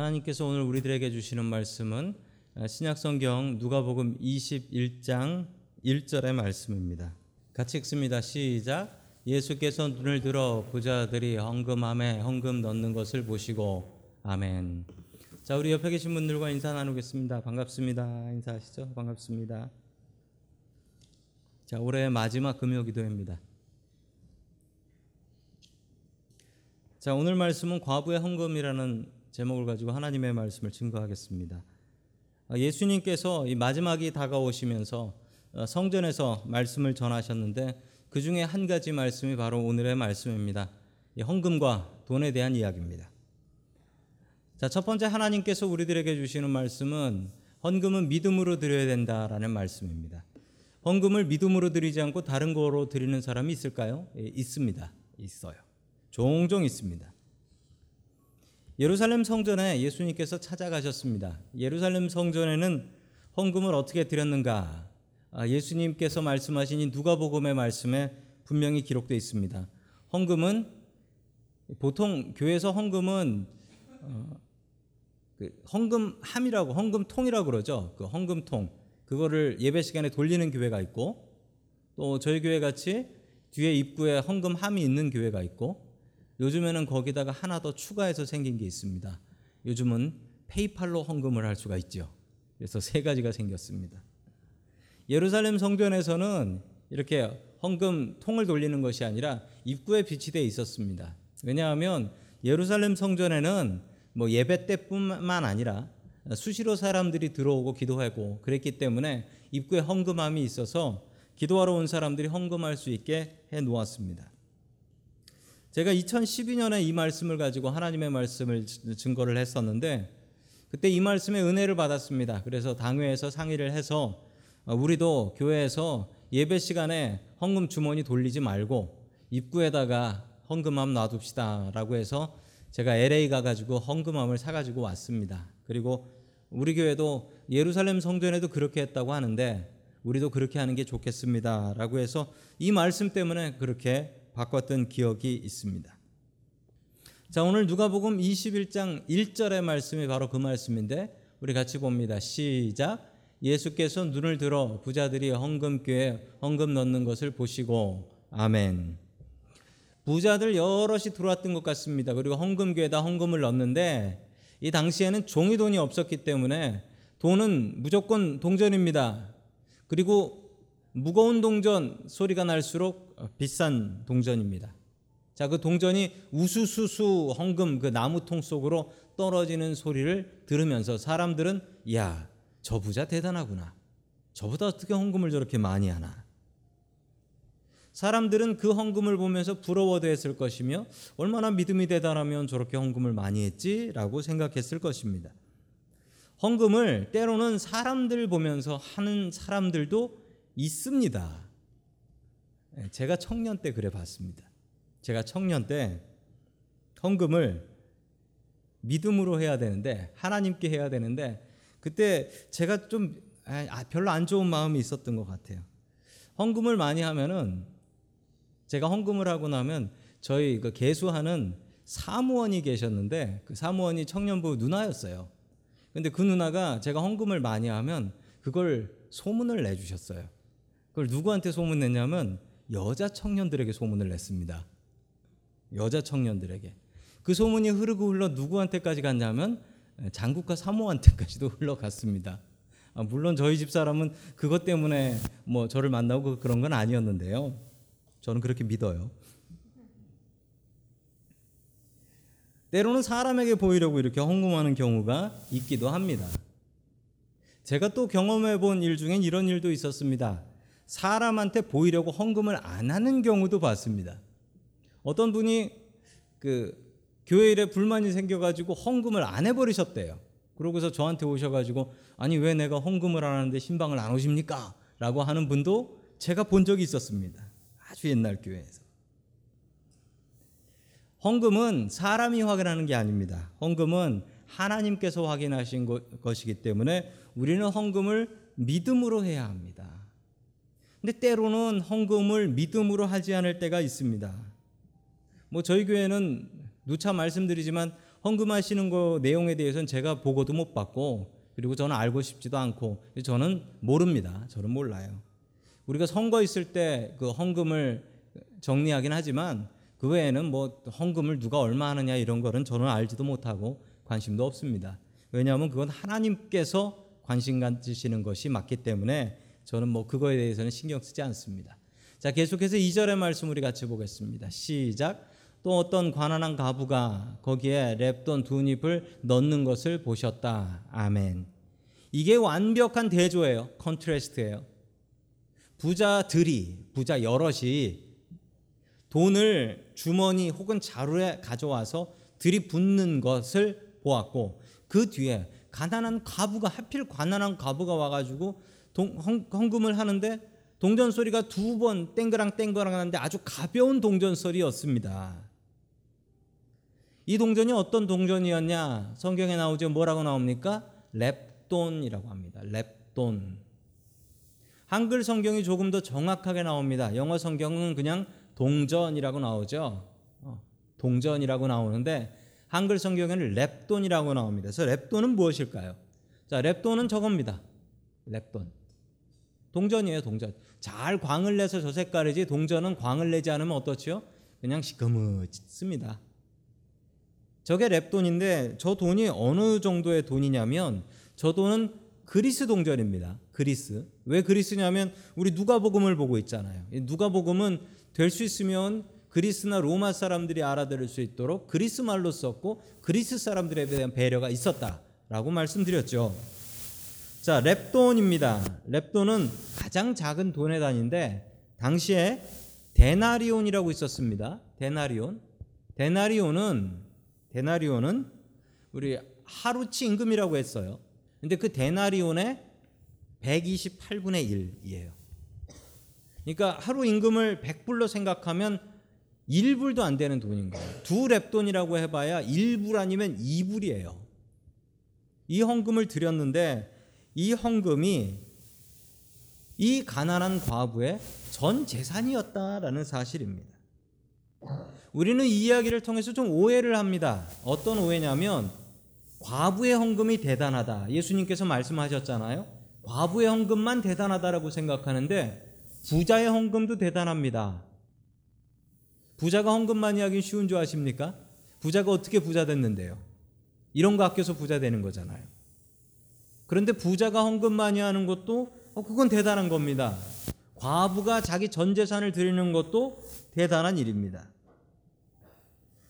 하나님께서 오늘 우리들에게 주시는 말씀은 신약성경 누가복음 21장 1절의 말씀입니다. 같이 읽습니다. 시작. 예수께서 눈을 들어 부자들이 헌금함에 헌금 넣는 것을 보시고 아멘. 자, 우리 옆에 계신 분들과 인사 나누겠습니다. 반갑습니다. 인사하시죠. 반갑습니다. 자, 올해 마지막 금요 기도입니다. 자, 오늘 말씀은 과부의 헌금이라는 제목을 가지고 하나님의 말씀을 증거하겠습니다. 아, 예수님께서 이 마지막이 다가오시면서 어, 성전에서 말씀을 전하셨는데 그 중에 한 가지 말씀이 바로 오늘의 말씀입니다. 헌금과 돈에 대한 이야기입니다. 자, 첫 번째 하나님께서 우리들에게 주시는 말씀은 헌금은 믿음으로 드려야 된다라는 말씀입니다. 헌금을 믿음으로 드리지 않고 다른 거로 드리는 사람이 있을까요? 예, 있습니다. 있어요. 종종 있습니다. 예루살렘 성전에 예수님께서 찾아가셨습니다. 예루살렘 성전에는 헌금을 어떻게 드렸는가? 아, 예수님께서 말씀하신 이 누가복음의 말씀에 분명히 기록되어 있습니다. 헌금은 보통 교회에서 헌금은 어, 그 헌금함이라고 헌금통이라고 그러죠. 그 헌금통 그거를 예배 시간에 돌리는 교회가 있고 또 저희 교회 같이 뒤에 입구에 헌금함이 있는 교회가 있고 요즘에는 거기다가 하나 더 추가해서 생긴 게 있습니다. 요즘은 페이팔로 헌금을 할 수가 있죠. 그래서 세 가지가 생겼습니다. 예루살렘 성전에서는 이렇게 헌금 통을 돌리는 것이 아니라 입구에 비치되어 있었습니다. 왜냐하면 예루살렘 성전에는 뭐 예배 때뿐만 아니라 수시로 사람들이 들어오고 기도하고 그랬기 때문에 입구에 헌금함이 있어서 기도하러 온 사람들이 헌금할 수 있게 해 놓았습니다. 제가 2012년에 이 말씀을 가지고 하나님의 말씀을 증거를 했었는데 그때 이 말씀에 은혜를 받았습니다. 그래서 당회에서 상의를 해서 어, 우리도 교회에서 예배 시간에 헌금 주머니 돌리지 말고 입구에다가 헌금함 놔둡시다라고 해서 제가 LA 가가지고 헌금함을 사가지고 왔습니다. 그리고 우리 교회도 예루살렘 성전에도 그렇게 했다고 하는데 우리도 그렇게 하는 게 좋겠습니다라고 해서 이 말씀 때문에 그렇게 바꿨던 기억이 있습니다. 자, 오늘 누가복음 21장 1절의 말씀이 바로 그 말씀인데 우리 같이 봅니다. 시작. 예수께서 눈을 들어 부자들이 헌금교에 헌금 넣는 것을 보시고 아멘. 부자들 여럿이 들어왔던 것 같습니다. 그리고 헌금교에다 헌금을 넣는데 이 당시에는 종이 돈이 없었기 때문에 돈은 무조건 동전입니다. 그리고 무거운 동전 소리가 날수록 비싼 동전입니다. 자, 그 동전이 우수수수 헌금 그 나무통 속으로 떨어지는 소리를 들으면서 사람들은 야, 저 부자 대단하구나. 저보다 어떻게 헌금을 저렇게 많이 하나. 사람들은 그 헌금을 보면서 부러워도 했을 것이며 얼마나 믿음이 대단하면 저렇게 헌금을 많이 했지라고 생각했을 것입니다. 헌금을 때로는 사람들 보면서 하는 사람들도 있습니다. 예, 제가 청년 때 그래 봤습니다. 제가 청년 때 헌금을 믿음으로 해야 되는데 하나님께 해야 되는데 그때 제가 좀 아, 별로 안 좋은 마음이 있었던 것 같아요. 헌금을 많이 하면은 제가 헌금을 하고 나면 저희 그 개수하는 사무원이 계셨는데 그 사무원이 청년부 누나였어요. 근데 그 누나가 제가 헌금을 많이 하면 그걸 소문을 내주셨어요. 그걸 누구한테 소문 냈냐면 여자 청년들에게 소문을 냈습니다. 여자 청년들에게. 그 소문이 흐르고 흘러 누구한테까지 갔냐면 장국과 사모한테까지도 흘러갔습니다. 아, 물론 저희 집 사람은 그것 때문에 뭐 저를 만나고 그런 건 아니었는데요. 저는 그렇게 믿어요. 때로는 사람에게 보이려고 이렇게 헌금하는 경우가 있기도 합니다. 제가 또 경험해 본 일 중엔 이런 일도 있었습니다. 사람한테 보이려고 헌금을 안 하는 경우도 봤습니다. 어떤 분이 그 교회 일에 불만이 생겨가지고 헌금을 안 해버리셨대요. 그러고서 저한테 오셔가지고 아니 왜 내가 헌금을 안 하는데 신방을 안 오십니까? 라고 하는 분도 제가 본 적이 있었습니다. 아주 옛날 교회에서. 헌금은 사람이 확인하는 게 아닙니다. 헌금은 하나님께서 확인하신 것이기 때문에 우리는 헌금을 믿음으로 해야 합니다. 근데 때로는 헌금을 믿음으로 하지 않을 때가 있습니다. 뭐 저희 교회는 누차 말씀드리지만 헌금하시는 거 내용에 대해서는 제가 보고도 못 받고 그리고 저는 알고 싶지도 않고 저는 모릅니다. 저는 몰라요. 우리가 선거 있을 때 그 헌금을 정리하긴 하지만 그 외에는 뭐 헌금을 누가 얼마 하느냐 이런 거는 저는 알지도 못하고 관심도 없습니다. 왜냐하면 그건 하나님께서 관심 가지시는 것이 맞기 때문에 저는 뭐 그거에 대해서는 신경 쓰지 않습니다. 자, 계속해서 2절의 말씀 우리 같이 보겠습니다. 시작. 또 어떤 관한한 가부가 거기에 랩돈 두 잎을 넣는 것을 보셨다. 아멘. 이게 완벽한 대조예요. 컨트레스트예요. 부자들이 부자 여럿이 돈을 주머니 혹은 자루에 가져와서 들이붓는 것을 보았고 그 뒤에 가난한 가부가 하필 가난한 가부가 와가지고 동, 헌금을 하는데 동전 소리가 두 번 땡그랑 땡그랑 하는데 아주 가벼운 동전 소리였습니다. 이 동전이 어떤 동전이었냐? 성경에 나오죠. 뭐라고 나옵니까? 렙돈이라고 합니다. 렙돈. 한글 성경이 조금 더 정확하게 나옵니다. 영어 성경은 그냥 동전이라고 나오죠. 어, 동전이라고 나오는데 한글 성경에는 렙돈이라고 나옵니다. 그래서 렙돈은 무엇일까요? 자, 랩돈은 저겁니다. 랩돈. 동전이에요, 동전. 잘 광을 내서 저 색깔이지 동전은 광을 내지 않으면 어떻지요? 그냥 시커멓습니다. 저게 랩돈인데 저 돈이 어느 정도의 돈이냐면 저 돈은 그리스 동전입니다. 그리스. 왜 그리스냐면 우리 누가복음을 보고 있잖아요. 누가복음은 될 수 있으면 그리스나 로마 사람들이 알아들을 수 있도록 그리스 말로 썼고 그리스 사람들에 대한 배려가 있었다라고 말씀드렸죠. 자, 랩돈입니다. 랩돈은 가장 작은 돈의 단위인데 당시에 데나리온이라고 있었습니다. 데나리온. 데나리온은 데나리온은 우리 하루치 임금이라고 했어요. 근데 그 데나리온의 128분의 1이에요. 그러니까 하루 임금을 100불로 생각하면 1불도 안 되는 돈인 거예요. 두 랩돈이라고 해봐야 1불 아니면 2불이에요. 이 헌금을 드렸는데 이 헌금이 이 가난한 과부의 전 재산이었다라는 사실입니다. 우리는 이 이야기를 통해서 좀 오해를 합니다. 어떤 오해냐면 과부의 헌금이 대단하다. 예수님께서 말씀하셨잖아요. 과부의 헌금만 대단하다라고 생각하는데 부자의 헌금도 대단합니다. 부자가 헌금 많이 하긴 쉬운 줄 아십니까? 부자가 어떻게 부자 됐는데요? 이런 거 아껴서 부자 되는 거잖아요. 그런데 부자가 헌금 많이 하는 것도 어, 그건 대단한 겁니다. 과부가 자기 전 재산을 드리는 것도 대단한 일입니다.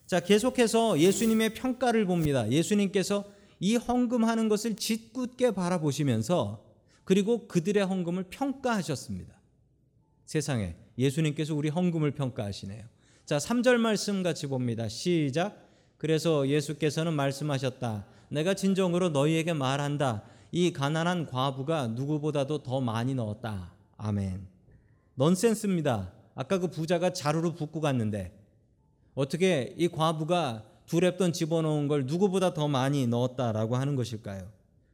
자, 계속해서 예수님의 평가를 봅니다. 예수님께서 이 헌금하는 것을 짓궂게 바라보시면서 그리고 그들의 헌금을 평가하셨습니다. 세상에 예수님께서 우리 헌금을 평가하시네요. 자, 3절 말씀 같이 봅니다. 시작. 그래서 예수께서는 말씀하셨다. 내가 진정으로 너희에게 말한다. 이 가난한 과부가 누구보다도 더 많이 넣었다. 아멘. 넌센스입니다. 아까 그 부자가 자루로 붓고 갔는데 어떻게 이 과부가 두 랩돈 집어넣은 걸 누구보다 더 많이 넣었다라고 하는 것일까요?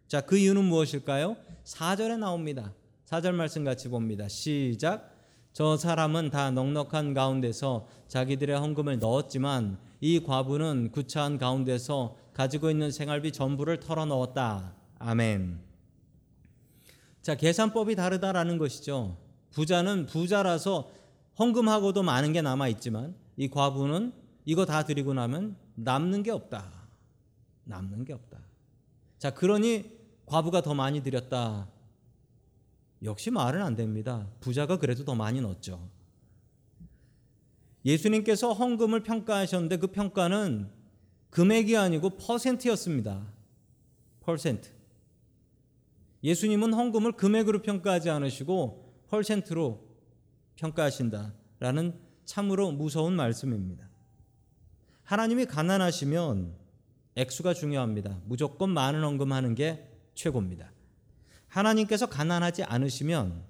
자, 그 이유는 무엇일까요? 4절에 나옵니다. 4절 말씀 같이 봅니다. 시작. 저 사람은 다 넉넉한 가운데서 자기들의 헌금을 넣었지만 이 과부는 구차한 가운데서 가지고 있는 생활비 전부를 털어 넣었다. 아멘. 자, 계산법이 다르다라는 것이죠. 부자는 부자라서 헌금하고도 많은 게 남아 있지만 이 과부는 이거 다 드리고 나면 남는 게 없다. 남는 게 없다. 자, 그러니 과부가 더 많이 드렸다. 역시 말은 안 됩니다. 부자가 그래도 더 많이 넣었죠. 예수님께서 헌금을 평가하셨는데 그 평가는 금액이 아니고 퍼센트였습니다. 퍼센트. 예수님은 헌금을 금액으로 평가하지 않으시고 펄센트로 평가하신다라는 참으로 무서운 말씀입니다. 하나님이 가난하시면 액수가 중요합니다. 무조건 많은 헌금하는 게 최고입니다. 하나님께서 가난하지 않으시면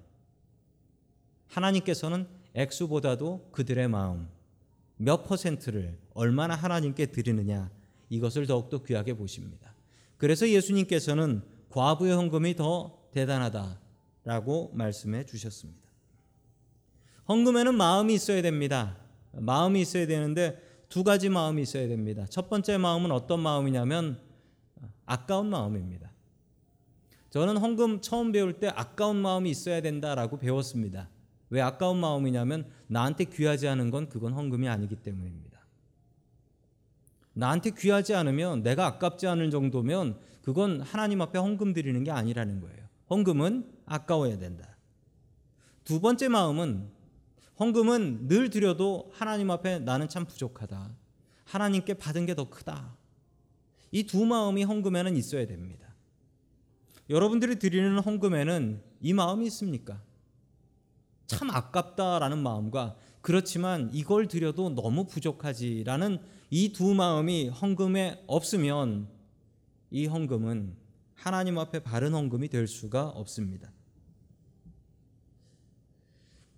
하나님께서는 액수보다도 그들의 마음 몇 퍼센트를 얼마나 하나님께 드리느냐 이것을 더욱더 귀하게 보십니다. 그래서 예수님께서는 과부의 헌금이 더 대단하다라고 말씀해 주셨습니다. 헌금에는 마음이 있어야 됩니다. 마음이 있어야 되는데 두 가지 마음이 있어야 됩니다. 첫 번째 마음은 어떤 마음이냐면 아까운 마음입니다. 저는 헌금 처음 배울 때 아까운 마음이 있어야 된다라고 배웠습니다. 왜 아까운 마음이냐면 나한테 귀하지 않은 건 그건 헌금이 아니기 때문입니다. 나한테 귀하지 않으면 내가 아깝지 않을 정도면 그건 하나님 앞에 헌금 드리는 게 아니라는 거예요. 헌금은 아까워야 된다. 두 번째 마음은 헌금은 늘 드려도 하나님 앞에 나는 참 부족하다. 하나님께 받은 게 더 크다. 이 두 마음이 헌금에는 있어야 됩니다. 여러분들이 드리는 헌금에는 이 마음이 있습니까? 참 아깝다라는 마음과 그렇지만 이걸 드려도 너무 부족하지라는 이 두 마음이 헌금에 없으면 이 헌금은 하나님 앞에 바른 헌금이 될 수가 없습니다.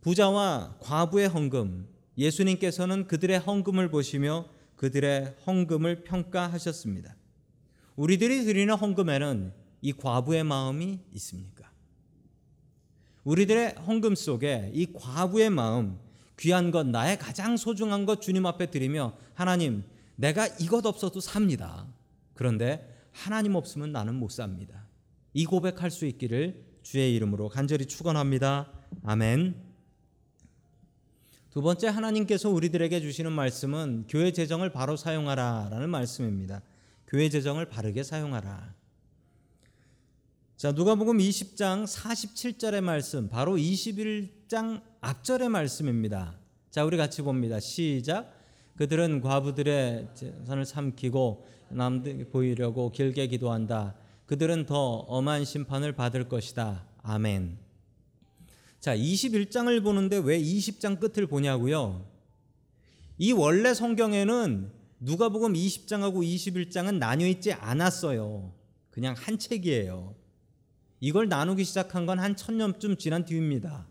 부자와 과부의 헌금, 예수님께서는 그들의 헌금을 보시며 그들의 헌금을 평가하셨습니다. 우리들이 드리는 헌금에는 이 과부의 마음이 있습니까? 우리들의 헌금 속에 이 과부의 마음, 귀한 것, 나의 가장 소중한 것 주님 앞에 드리며 하나님, 내가 이것 없어도 삽니다. 그런데 하나님 없으면 나는 못 삽니다. 이 고백할 수 있기를 주의 이름으로 간절히 축원합니다. 아멘. 두 번째 하나님께서 우리들에게 주시는 말씀은 교회 재정을 바로 사용하라라는 말씀입니다. 교회 재정을 바르게 사용하라. 자, 누가복음 20장 47절의 말씀, 바로 21장 앞절의 말씀입니다. 자, 우리 같이 봅니다. 시작. 그들은 과부들의 재산을 삼키고 남들 보이려고 길게 기도한다. 그들은 더 엄한 심판을 받을 것이다. 아멘. 자, 21장을 보는데 왜 20장 끝을 보냐고요? 이 원래 성경에는 누가복음 20장하고 21장은 나뉘어 있지 않았어요. 그냥 한 책이에요. 이걸 나누기 시작한 건 한 천년쯤 지난 뒤입니다.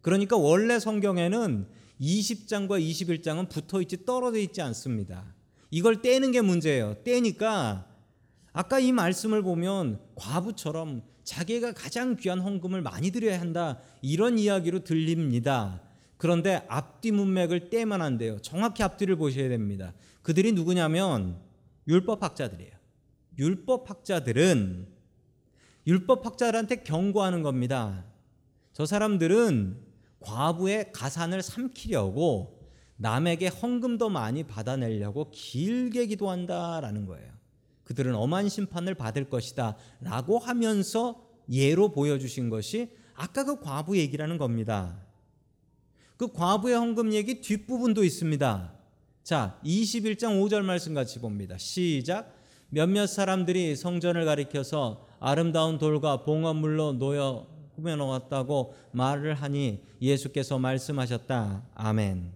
그러니까 원래 성경에는 20장과 21장은 붙어 있지 떨어져 있지 않습니다. 이걸 떼는 게 문제예요. 떼니까 아까 이 말씀을 보면 과부처럼 자기가 가장 귀한 헌금을 많이 드려야 한다. 이런 이야기로 들립니다. 그런데 앞뒤 문맥을 안 돼요. 정확히 앞뒤를 보셔야 됩니다. 그들이 누구냐면 율법학자들이에요. 율법학자들은 율법학자들한테 경고하는 겁니다. 저 사람들은 과부의 가산을 삼키려고 남에게 헌금도 많이 받아내려고 길게 기도한다라는 거예요. 그들은 엄한 심판을 받을 것이다 라고 하면서 예로 보여주신 것이 아까 그 과부 얘기라는 겁니다. 그 과부의 헌금 얘기 뒷부분도 있습니다. 자, 21장 5절 말씀 같이 봅니다. 시작. 몇몇 사람들이 성전을 가리켜서 아름다운 돌과 봉헌물로 놓여 꾸며놓았다고 말을 하니 예수께서 말씀하셨다. 아멘.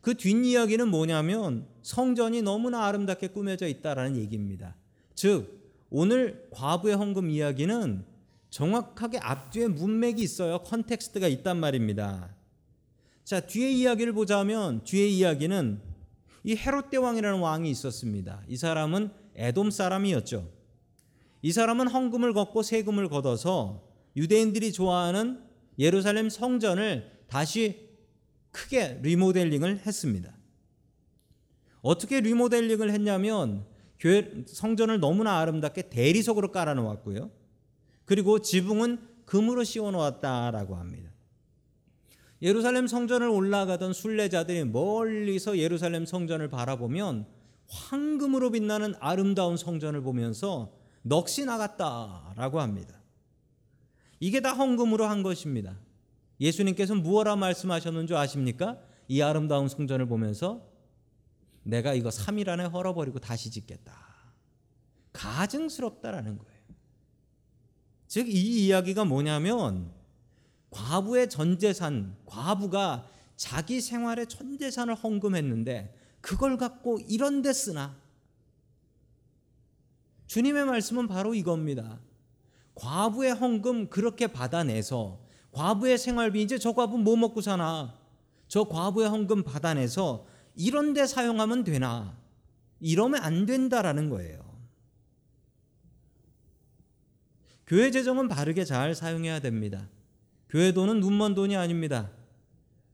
그 뒷이야기는 뭐냐면 성전이 너무나 아름답게 꾸며져 있다라는 얘기입니다. 즉 오늘 과부의 헌금 이야기는 정확하게 앞뒤에 문맥이 있어요. context가 있단 말입니다. 자, 뒤에 이야기를 보자면 뒤에 이야기는 이 헤롯 대왕이라는 왕이 있었습니다. 이 사람은 에돔 사람이었죠. 이 사람은 헌금을 걷고 세금을 걷어서 유대인들이 좋아하는 예루살렘 성전을 다시 크게 리모델링을 했습니다. 어떻게 리모델링을 했냐면 교회 성전을 너무나 아름답게 대리석으로 깔아 놓았고요. 그리고 지붕은 금으로 씌워 놓았다라고 합니다. 예루살렘 성전을 올라가던 순례자들이 멀리서 예루살렘 성전을 바라보면 황금으로 빛나는 아름다운 성전을 보면서 넋이 나갔다라고 합니다. 이게 다 헌금으로 한 것입니다. 예수님께서 무엇라 말씀하셨는 줄 아십니까? 이 아름다운 성전을 보면서 내가 이거 3일 안에 헐어버리고 다시 짓겠다. 가증스럽다라는 거예요. 즉 이 이야기가 뭐냐면 과부의 전 재산, 과부가 자기 생활의 전 재산을 헌금했는데 그걸 갖고 이런 데 쓰나? 주님의 말씀은 바로 이겁니다. 과부의 헌금 그렇게 받아내서 과부의 생활비 이제 저 과부 뭐 먹고 사나? 저 과부의 헌금 받아내서 이런 데 사용하면 되나? 이러면 안 된다라는 거예요. 교회 재정은 바르게 잘 사용해야 됩니다. 교회 돈은 눈먼 돈이 아닙니다.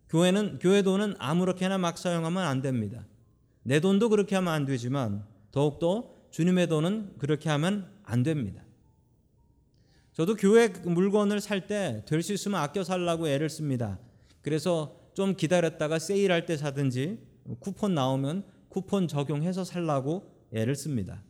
교회는 교회 돈은 아무렇게나 막 사용하면 안 됩니다. 내 돈도 그렇게 하면 안 되지만 더욱더 주님의 돈은 그렇게 하면 안 됩니다. 저도 교회 물건을 살 때 될 수 있으면 아껴 살라고 애를 씁니다. 그래서 좀 기다렸다가 세일할 때 사든지 쿠폰 나오면 쿠폰 적용해서 살라고 애를 씁니다.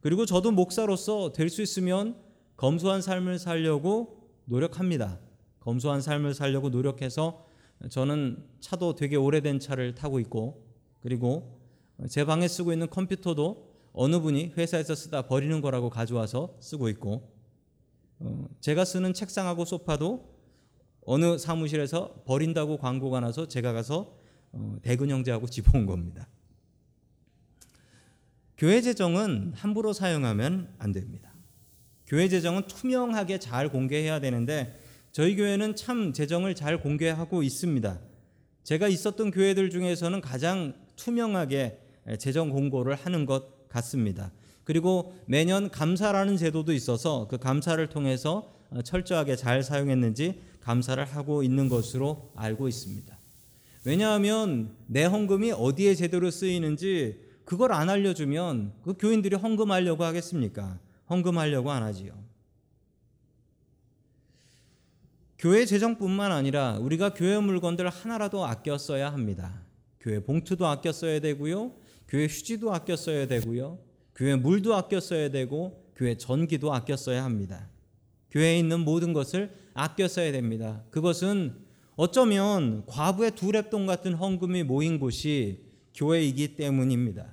그리고 저도 목사로서 될 수 있으면 검소한 삶을 살려고 노력합니다. 검소한 삶을 살려고 노력해서 저는 차도 되게 오래된 차를 타고 있고 그리고 제 방에 쓰고 있는 컴퓨터도 어느 분이 회사에서 쓰다 버리는 거라고 가져와서 쓰고 있고 어, 제가 쓰는 책상하고 소파도 어느 사무실에서 버린다고 광고가 나서 제가 가서 어, 대근 형제하고 집어온 겁니다. 교회 재정은 함부로 사용하면 안 됩니다. 교회 재정은 투명하게 잘 공개해야 되는데 저희 교회는 참 재정을 잘 공개하고 있습니다. 제가 있었던 교회들 중에서는 가장 투명하게 재정 공고를 하는 것 같습니다. 그리고 매년 감사라는 제도도 있어서 그 감사를 통해서 철저하게 잘 사용했는지 감사를 하고 있는 것으로 알고 있습니다. 왜냐하면 내 헌금이 어디에 제대로 쓰이는지 그걸 안 알려주면 그 교인들이 헌금하려고 하겠습니까? 헌금하려고 안 하지요. 교회 재정뿐만 아니라 우리가 교회 물건들 하나라도 아껴 써야 합니다. 교회 봉투도 아껴 써야 되고요. 교회 휴지도 아껴 써야 되고요. 교회 물도 아껴 써야 되고 교회 전기도 아껴 써야 합니다. 교회에 있는 모든 것을 아껴 써야 됩니다. 그것은 어쩌면 과부의 두랩돈 같은 헌금이 모인 곳이 교회이기 때문입니다.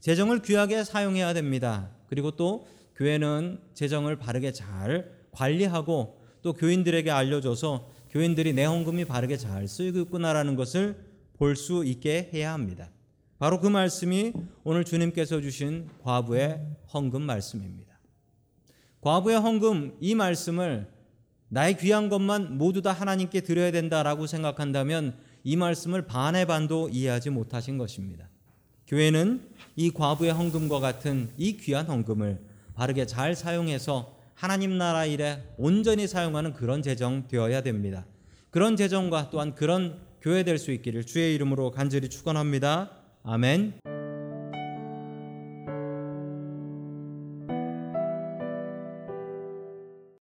재정을 귀하게 사용해야 됩니다. 그리고 또 교회는 재정을 바르게 잘 관리하고 또 교인들에게 알려줘서 교인들이 내 헌금이 바르게 잘 쓰이고 있구나라는 것을 볼 수 있게 해야 합니다. 바로 그 말씀이 오늘 주님께서 주신 과부의 헌금 말씀입니다. 과부의 헌금 이 말씀을 나의 귀한 것만 모두 다 하나님께 드려야 된다라고 생각한다면 이 말씀을 반의 반도 이해하지 못하신 것입니다. 교회는 이 과부의 헌금과 같은 이 귀한 헌금을 바르게 잘 사용해서 하나님 나라 일에 온전히 사용하는 그런 재정 되어야 됩니다. 그런 재정과 또한 그런 교회 될 수 있기를 주의 이름으로 간절히 축원합니다. 아멘.